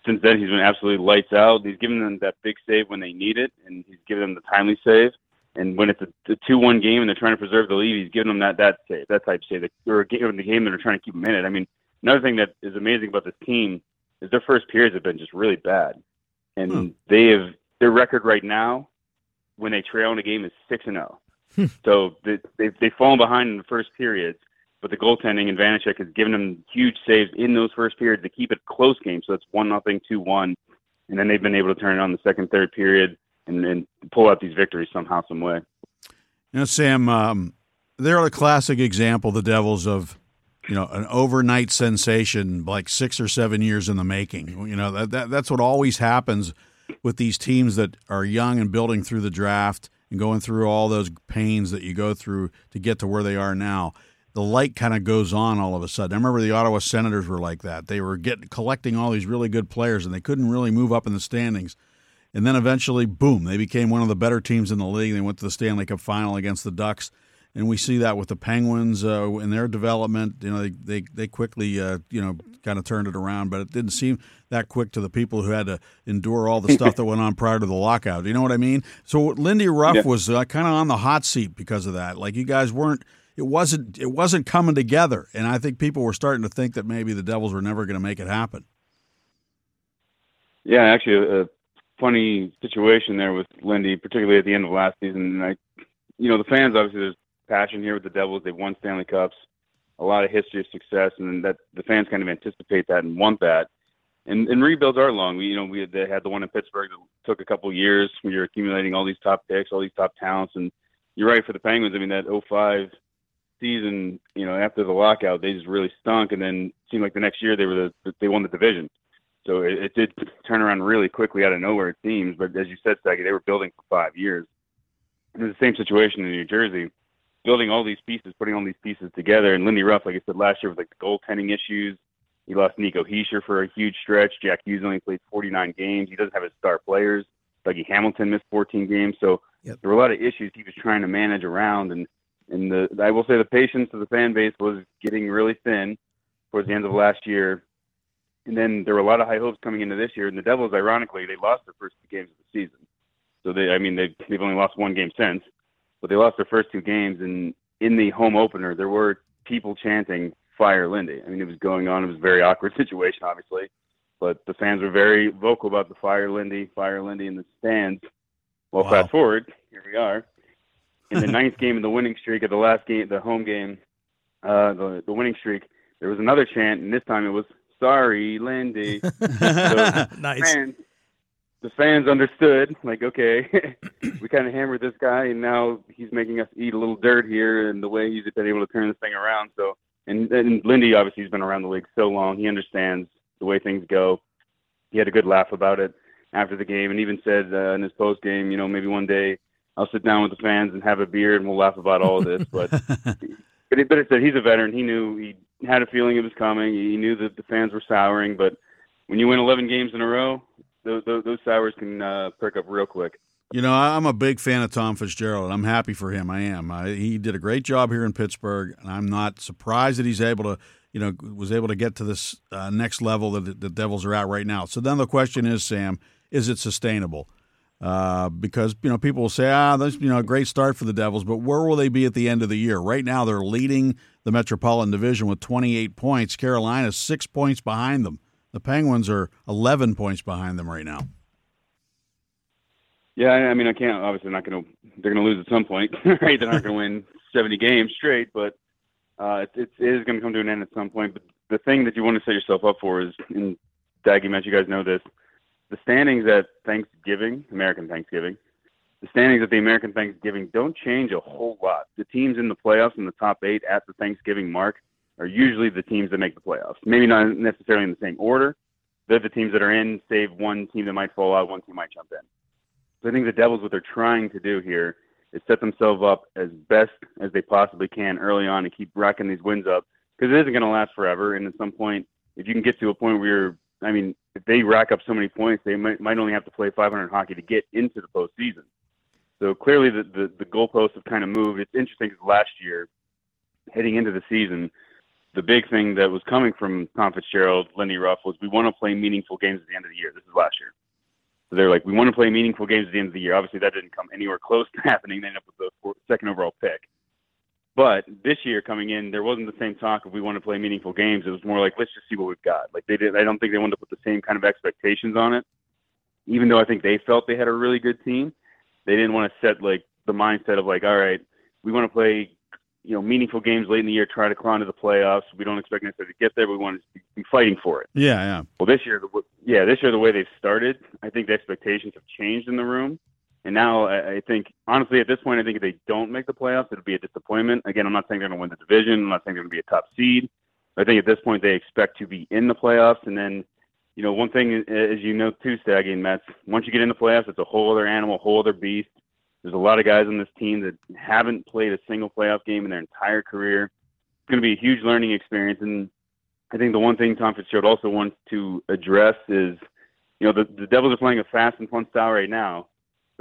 since then he's been absolutely lights out. He's given them that big save when they need it, and he's given them the timely save. And when it's a, a two-one game and they're trying to preserve the lead, he's giving them that that save, that type save, or giving the game that they're trying to keep them in it. I mean, another thing that is amazing about this team is their first periods have been just really bad, and hmm. they have their record right now when they trail in a game is six and zero. Oh. so they, they've they've fallen behind in the first periods, but the goaltending and Vanecek has given them huge saves in those first periods to keep it close game. So it's one nothing, two one, and then they've been able to turn it on the second, third period and, and pull out these victories somehow, some way. You know, Sam, um, they're a classic example, the Devils, of you know an overnight sensation, like six or seven years in the making. You know that, that that's what always happens with these teams that are young and building through the draft and going through all those pains that you go through to get to where they are now. The light kind of goes on all of a sudden. I remember the Ottawa Senators were like that. They were getting collecting all these really good players, and they couldn't really move up in the standings and then eventually, boom, they became one of the better teams in the league. They went to the Stanley Cup final against the Ducks, and we see that with the Penguins uh, in their development. You know, they they, they quickly uh, you know kind of turned it around, but it didn't seem that quick to the people who had to endure all the <laughs> stuff that went on prior to the lockout. You know what I mean? So Lindy Ruff yeah. was uh, kind of on the hot seat because of that. Like you guys weren't. It wasn't. It wasn't coming together, and I think people were starting to think that maybe the Devils were never going to make it happen. Yeah, actually, uh, funny situation there with Lindy, particularly at the end of last season. And I, you know, the fans obviously there's passion here with the Devils. They've won Stanley Cups, a lot of history of success, and that the fans kind of anticipate that and want that. And, and rebuilds are long. We, you know, we had, they had the one in Pittsburgh that took a couple years. We were accumulating all these top picks, all these top talents, and you're right for the Penguins. I mean, that 05 season, you know, after the lockout, they just really stunk, and then seemed like the next year they were the they won the division. So it, it did turn around really quickly out of nowhere, it seems. But as you said, Saggy, they were building for five years. And it's the same situation in New Jersey, building all these pieces, putting all these pieces together. And Lindy Ruff, like I said last year, with like the goaltending issues. He lost Nico Hischier for a huge stretch. Jack Hughes only played 49 games. He doesn't have his star players. Dougie Hamilton missed 14 games. So yep. there were a lot of issues he was trying to manage around. And and the I will say the patience of the fan base was getting really thin towards the end of last year and then there were a lot of high hopes coming into this year. And the Devils, ironically, they lost their first two games of the season. So they, I mean, they they've only lost one game since, but they lost their first two games. And in the home opener, there were people chanting "Fire Lindy." I mean, it was going on. It was a very awkward <laughs> situation, obviously, but the fans were very vocal about the "Fire Lindy, Fire Lindy" in the stands. Well, wow. fast forward, here we are in the <laughs> ninth game of the winning streak of the last game, the home game, uh, the the winning streak. There was another chant, and this time it was sorry, Lindy. <laughs> so nice. Fans, the fans understood, like, okay, <clears throat> we kind of hammered this guy, and now he's making us eat a little dirt here, and the way he's been able to turn this thing around. So, and, and Lindy obviously has been around the league so long, he understands the way things go. He had a good laugh about it after the game, and even said uh, in his post game, you know, maybe one day I'll sit down with the fans and have a beer, and we'll laugh about all of this. But <laughs> but he, but it said he's a veteran. He knew he had a feeling it was coming. He knew that the fans were souring, but when you win 11 games in a row, those those, those sours can uh, perk up real quick. You know, I'm a big fan of Tom Fitzgerald. I'm happy for him. I am. I, he did a great job here in Pittsburgh, and I'm not surprised that he's able to, you know, was able to get to this uh, next level that the Devils are at right now. So then the question is, Sam, is it sustainable? Uh, because you know people will say, ah, that's you know a great start for the Devils, but where will they be at the end of the year? Right now, they're leading the Metropolitan Division with 28 points. Carolina's six points behind them. The Penguins are 11 points behind them right now. Yeah, I mean, I can't. Obviously, not going to. They're going to lose at some point, <laughs> right? They're not going to win 70 games straight, but uh, it, it is going to come to an end at some point. But the thing that you want to set yourself up for is, in Dag, you you guys know this the standings at Thanksgiving, American Thanksgiving, the standings at the American Thanksgiving don't change a whole lot. The teams in the playoffs in the top eight at the Thanksgiving mark are usually the teams that make the playoffs. Maybe not necessarily in the same order. They're the teams that are in, save one team that might fall out, one team might jump in. So I think the Devils, what they're trying to do here is set themselves up as best as they possibly can early on and keep racking these wins up because it isn't going to last forever. And at some point, if you can get to a point where you're I mean, if they rack up so many points, they might, might only have to play 500 hockey to get into the postseason. So clearly, the, the, the goalposts have kind of moved. It's interesting because last year, heading into the season, the big thing that was coming from Tom Fitzgerald, Lindy Ruff, was we want to play meaningful games at the end of the year. This is last year. So they're like, we want to play meaningful games at the end of the year. Obviously, that didn't come anywhere close to <laughs> happening. They ended up with the second overall pick. But this year coming in, there wasn't the same talk of we want to play meaningful games. It was more like let's just see what we've got. Like they did. I don't think they wanted to put the same kind of expectations on it. Even though I think they felt they had a really good team, they didn't want to set like the mindset of like, all right, we want to play, you know, meaningful games late in the year, try to climb to the playoffs. We don't expect necessarily to get there, but we want to be fighting for it. Yeah, yeah. Well, this year, the, yeah, this year the way they've started, I think the expectations have changed in the room. And now I, think, honestly, at this point, I think if they don't make the playoffs, it'll be a disappointment. Again, I'm not saying they're going to win the division. I'm not saying they're going to be a top seed. I think at this point they expect to be in the playoffs. And then, you know, one thing, as you know, too, Staggy and Metz, once you get in the playoffs, it's a whole other animal, whole other beast. There's a lot of guys on this team that haven't played a single playoff game in their entire career. It's going to be a huge learning experience. And I think the one thing Tom Fitzgerald also wants to address is, you know, the, the Devils are playing a fast and fun style right now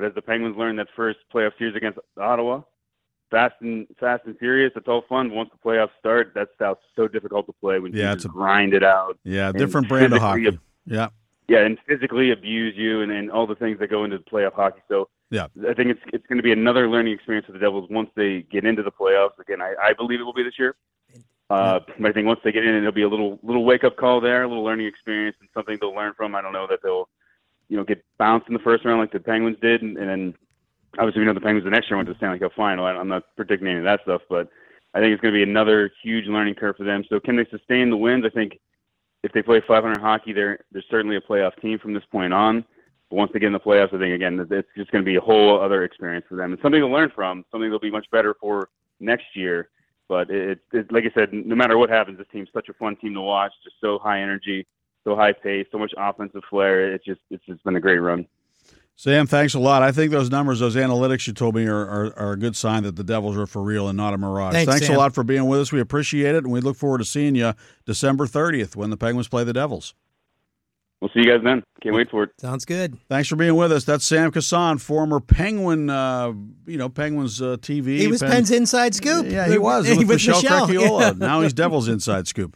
but as the Penguins learned that first playoff series against Ottawa, fast and fast and furious, it's all fun. Once the playoffs start, that style's so difficult to play when yeah, you grind it out. Yeah, different brand of hockey. yeah. Yeah, and physically abuse you and, and all the things that go into playoff hockey. So yeah, I think it's it's going to be another learning experience for the Devils once they get into the playoffs. Again, I, I believe it will be this year. Uh, but I think once they get in, it'll be a little little wake up call there, a little learning experience, and something they'll learn from. I don't know that they'll you know, get bounced in the first round like the Penguins did, and, and then obviously we know the Penguins the next year went to the Stanley Cup final. I'm not predicting any of that stuff, but I think it's going to be another huge learning curve for them. So can they sustain the wins? I think if they play 500 hockey, they're they're certainly a playoff team from this point on. But once they get in the playoffs, I think again it's just going to be a whole other experience for them and something to learn from, something they'll be much better for next year. But it, it, it like I said, no matter what happens, this team's such a fun team to watch, just so high energy so high pace, so much offensive flair. It's just it's just been a great run. Sam, thanks a lot. I think those numbers, those analytics you told me are, are, are a good sign that the Devils are for real and not a mirage. Thanks, thanks a lot for being with us. We appreciate it, and we look forward to seeing you December 30th when the Penguins play the Devils. We'll see you guys then. Can't wait for it. Sounds good. Thanks for being with us. That's Sam Kasan, former Penguin, uh, you know, Penguins uh, TV. He was Penn- Penn's inside scoop. Yeah, he was <laughs> with, with Michelle, Michelle. Crechiolo. <laughs> now he's Devils inside scoop.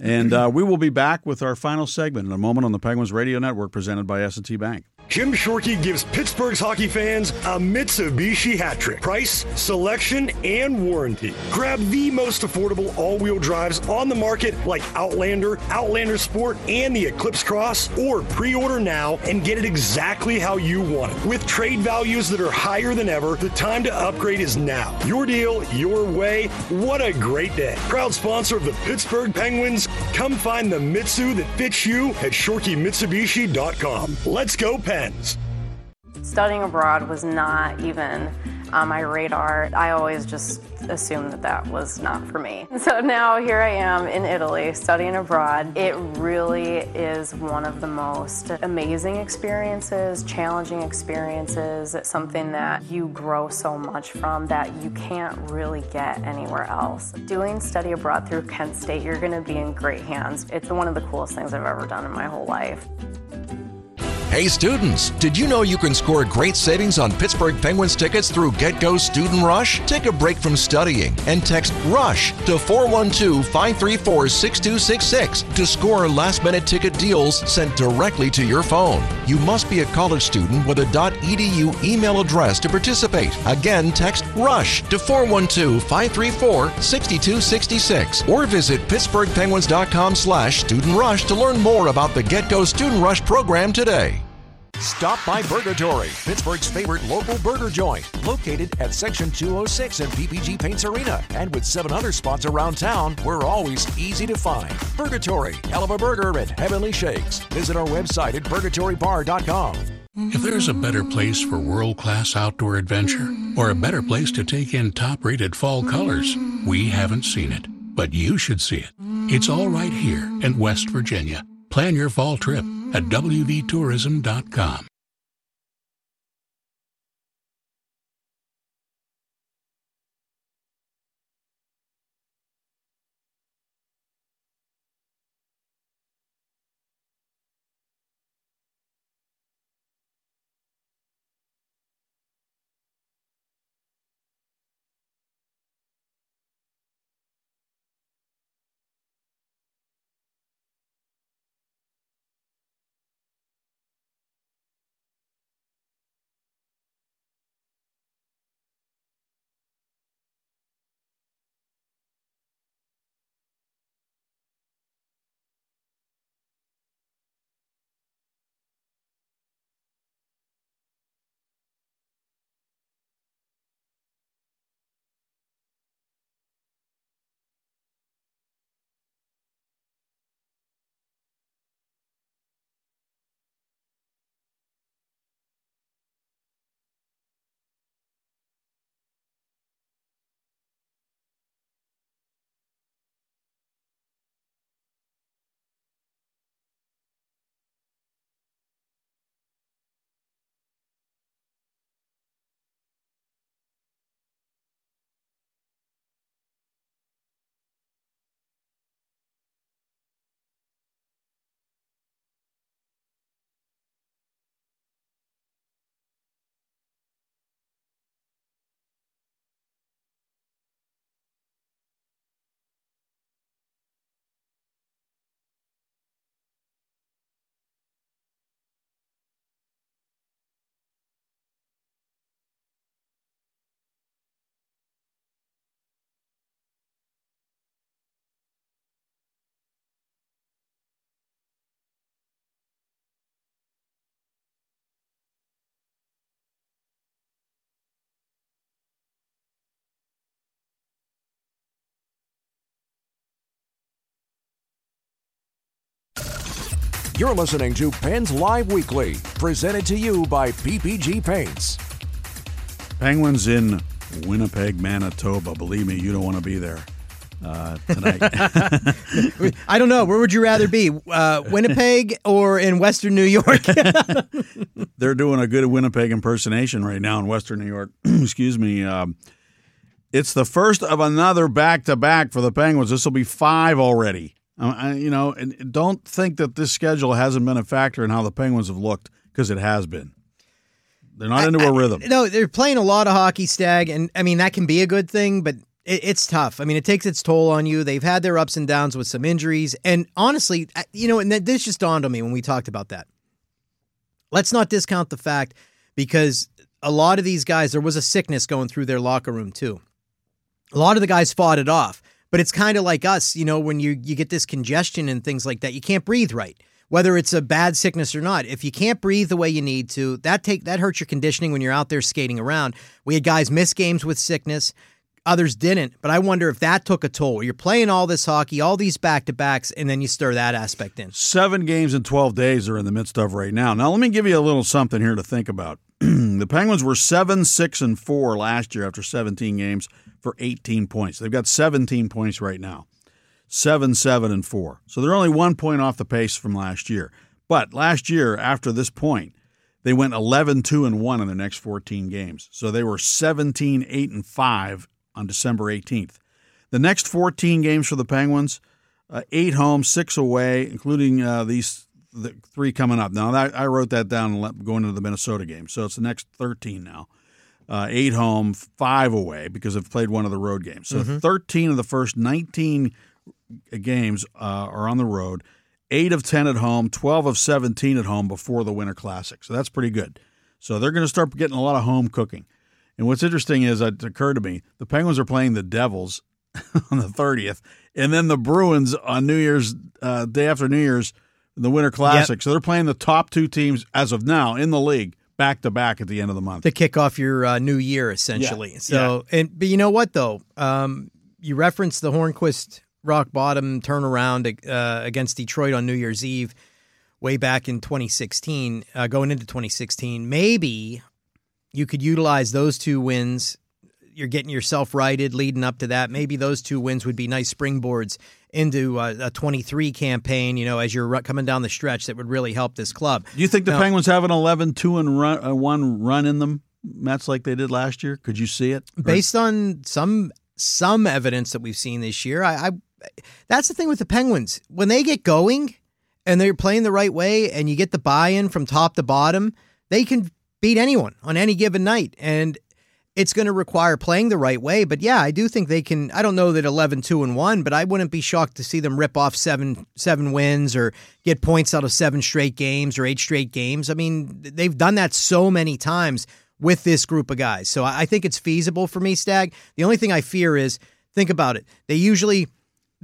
And uh, we will be back with our final segment in a moment on the Penguins Radio Network, presented by S&T Bank. Jim Shorkey gives Pittsburgh's hockey fans a Mitsubishi hat trick. Price, selection, and warranty. Grab the most affordable all-wheel drives on the market like Outlander, Outlander Sport, and the Eclipse Cross, or pre-order now and get it exactly how you want it. With trade values that are higher than ever, the time to upgrade is now. Your deal, your way. What a great day. Proud sponsor of the Pittsburgh Penguins. Come find the Mitsu that fits you at ShorkeyMitsubishi.com. Let's go, Studying abroad was not even on my radar. I always just assumed that that was not for me. <laughs> So now here I am in Italy studying abroad. It really is one of the most amazing experiences, challenging experiences, something that you grow so much from that you can't really get anywhere else. Doing study abroad through Kent State, you're going to be in great hands. It's one of the coolest things I've ever done in my whole life. Hey students, did you know you can score great savings on Pittsburgh Penguins tickets through GetGo Student Rush? Take a break from studying and text RUSH to 412-534-6266 to score last-minute ticket deals sent directly to your phone. You must be a college student with a .edu email address to participate. Again, text RUSH to 412-534-6266 or visit pittsburghpenguins.com slash student rush to learn more about the GetGo Student Rush program today. Stop by Burgatory, Pittsburgh's favorite local burger joint, located at Section 206 in PPG Paints Arena. And with seven other spots around town, we're always easy to find. Burgatory, hell of a burger and heavenly shakes. Visit our website at burgatorybar.com. If there's a better place for world class outdoor adventure, or a better place to take in top rated fall colors, we haven't seen it. But you should see it. It's all right here in West Virginia. Plan your fall trip at WVTourism.com. You're listening to Pens Live Weekly, presented to you by PPG Paints. Penguins in Winnipeg, Manitoba. Believe me, you don't want to be there uh, tonight. <laughs> <laughs> I don't know. Where would you rather be, uh, Winnipeg or in Western New York? <laughs> They're doing a good Winnipeg impersonation right now in Western New York. <clears throat> Excuse me. Um, it's the first of another back to back for the Penguins. This will be five already. I, you know, and don't think that this schedule hasn't been a factor in how the Penguins have looked because it has been. They're not into a rhythm. no, they're playing a lot of hockey, Stag, and I mean that can be a good thing, but it, it's tough. I mean, it takes its toll on you. They've had their ups and downs with some injuries, and honestly, you know, and this just dawned on me when we talked about that. Let's not discount the fact because a lot of these guys, there was a sickness going through their locker room too. A lot of the guys fought it off, but it's kind of like us, you know, when you you get this congestion and things like that, you can't breathe right whether it's a bad sickness or not. If you can't breathe the way you need to, that take that hurts your conditioning when you're out there skating around. We had guys miss games with sickness. Others didn't, but I wonder if that took a toll. You're playing all this hockey, all these back to backs, and then you stir that aspect in. Seven games in 12 days are in the midst of right now. Now, let me give you a little something here to think about. <clears throat> the Penguins were 7 6 and 4 last year after 17 games for 18 points. They've got 17 points right now seven, seven, and four. So they're only one point off the pace from last year. But last year, after this point, they went 11, 2, and 1 in their next 14 games. So they were 17, 8, and 5 on December 18th. The next 14 games for the Penguins, uh, eight home, six away, including uh, these the three coming up. Now, that, I wrote that down going into the Minnesota game. So it's the next 13 now. Uh, eight home, five away because they've played one of the road games. So mm-hmm. 13 of the first 19 games uh, are on the road, eight of 10 at home, 12 of 17 at home before the Winter Classic. So that's pretty good. So they're going to start getting a lot of home cooking. And what's interesting is it occurred to me the Penguins are playing the Devils <laughs> on the 30th, and then the Bruins on New Year's uh, day after New Year's, the Winter Classic. Yep. So they're playing the top two teams as of now in the league back to back at the end of the month to kick off your uh, new year, essentially. Yeah. So, yeah. and but you know what though, um, you referenced the Hornqvist rock bottom turnaround uh, against Detroit on New Year's Eve way back in 2016, uh, going into 2016. Maybe you could utilize those two wins. You're getting yourself righted leading up to that. Maybe those two wins would be nice springboards into a, a 23 campaign, you know, as you're coming down the stretch that would really help this club. Do you think the now, Penguins have an 11 2 and run, uh, 1 run in them? Metz like they did last year? Could you see it? Based on some some evidence that we've seen this year, I, I that's the thing with the Penguins. When they get going and they're playing the right way and you get the buy in from top to bottom, they can beat anyone on any given night. And it's going to require playing the right way. But yeah, I do think they can. I don't know that 11 2 and 1, but I wouldn't be shocked to see them rip off seven seven wins or get points out of seven straight games or eight straight games. I mean, they've done that so many times with this group of guys. So I think it's feasible for me, Stag. The only thing I fear is think about it. They usually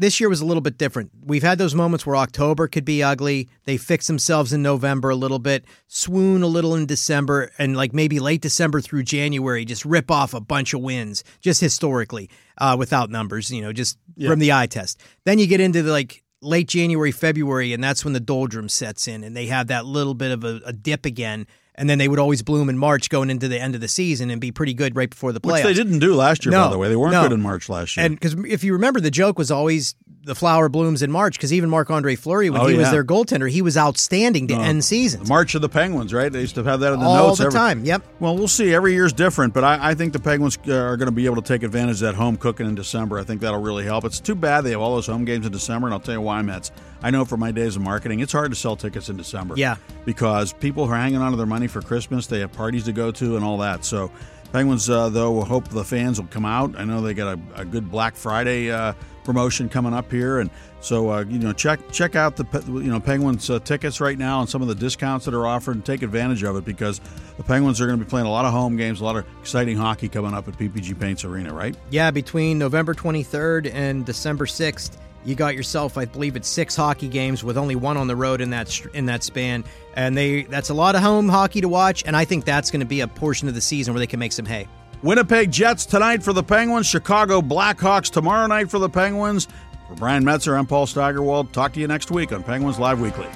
this year was a little bit different. We've had those moments where October could be ugly. They fix themselves in November a little bit, swoon a little in December, and like maybe late December through January, just rip off a bunch of wins, just historically, uh, without numbers, you know, just yeah. from the eye test. Then you get into the like late January, February, and that's when the doldrum sets in, and they have that little bit of a, a dip again and then they would always bloom in March going into the end of the season and be pretty good right before the playoffs. Which they didn't do last year, no, by the way. They weren't no. good in March last year. And because if you remember, the joke was always the flower blooms in March because even Marc Andre Fleury, when oh, he yeah. was their goaltender, he was outstanding to uh, end seasons. March of the Penguins, right? They used to have that in the All notes the time. Yep. Well, we'll see. Every year's different, but I, I think the Penguins uh, are going to be able to take advantage of that home cooking in December. I think that'll really help. It's too bad they have all those home games in December, and I'll tell you why, Metz. I know from my days of marketing, it's hard to sell tickets in December. Yeah. Because people are hanging on to their money for Christmas. They have parties to go to and all that. So Penguins, uh, though, will hope the fans will come out. I know they got a, a good Black Friday uh, promotion coming up here, and so uh, you know check check out the you know Penguins uh, tickets right now and some of the discounts that are offered, and take advantage of it because the Penguins are going to be playing a lot of home games, a lot of exciting hockey coming up at PPG Paints Arena, right? Yeah, between November 23rd and December 6th you got yourself, I believe it's six hockey games with only one on the road in that in that span, and they that's a lot of home hockey to watch, and I think that's going to be a portion of the season where they can make some hay. Winnipeg Jets tonight for the Penguins, Chicago Blackhawks tomorrow night for the Penguins. For Brian Metzer, I'm Paul Steigerwald. Talk to you next week on Penguins Live Weekly.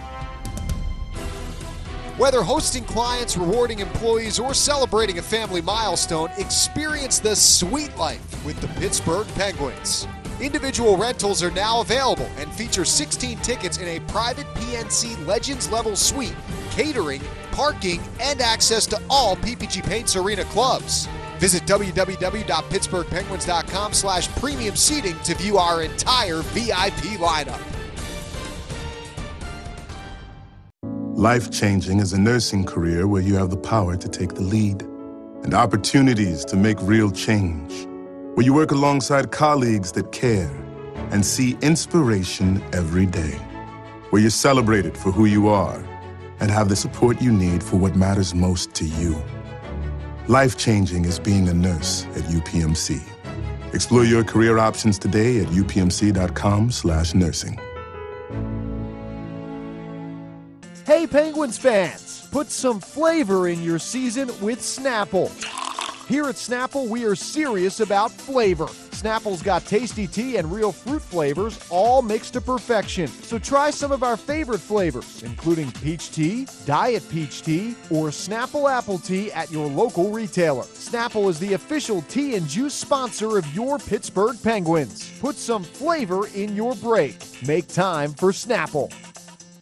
Whether hosting clients, rewarding employees, or celebrating a family milestone, experience the sweet life with the Pittsburgh Penguins. Individual rentals are now available and feature 16 tickets in a private PNC Legends level suite, catering, parking, and access to all PPG Paints Arena clubs. Visit www.pittsburghpenguins.com slash premium seating to view our entire VIP lineup. Life changing is a nursing career where you have the power to take the lead and opportunities to make real change, where you work alongside colleagues that care and see inspiration every day, where you're celebrated for who you are and have the support you need for what matters most to you. Life changing is being a nurse at UPMC. Explore your career options today at upmc.com/nursing. Hey, Penguins fans, put some flavor in your season with Snapple. Here at Snapple, we are serious about flavor. Snapple's got tasty tea and real fruit flavors, all mixed to perfection. So try some of our favorite flavors, including peach tea, diet peach tea, or Snapple apple tea at your local retailer. Snapple is the official tea and juice sponsor of your Pittsburgh Penguins. Put some flavor in your break. Make time for Snapple.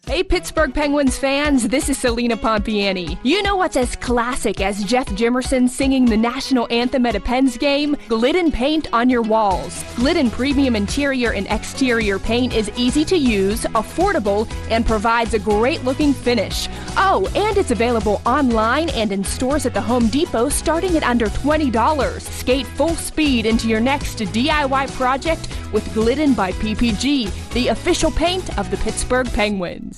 Hey, Pittsburgh Penguins fans, this is Celina Pompeani. You know what's as classic as Jeff Jimerson singing the national anthem at a Pens game? Glidden paint on your walls. Glidden premium interior and exterior paint is easy to use, affordable, and provides a great looking finish. Oh, and it's available online and in stores at the Home Depot starting at under $20. Skate full speed into your next DIY project with Glidden by PPG, the official paint of the Pittsburgh Penguins.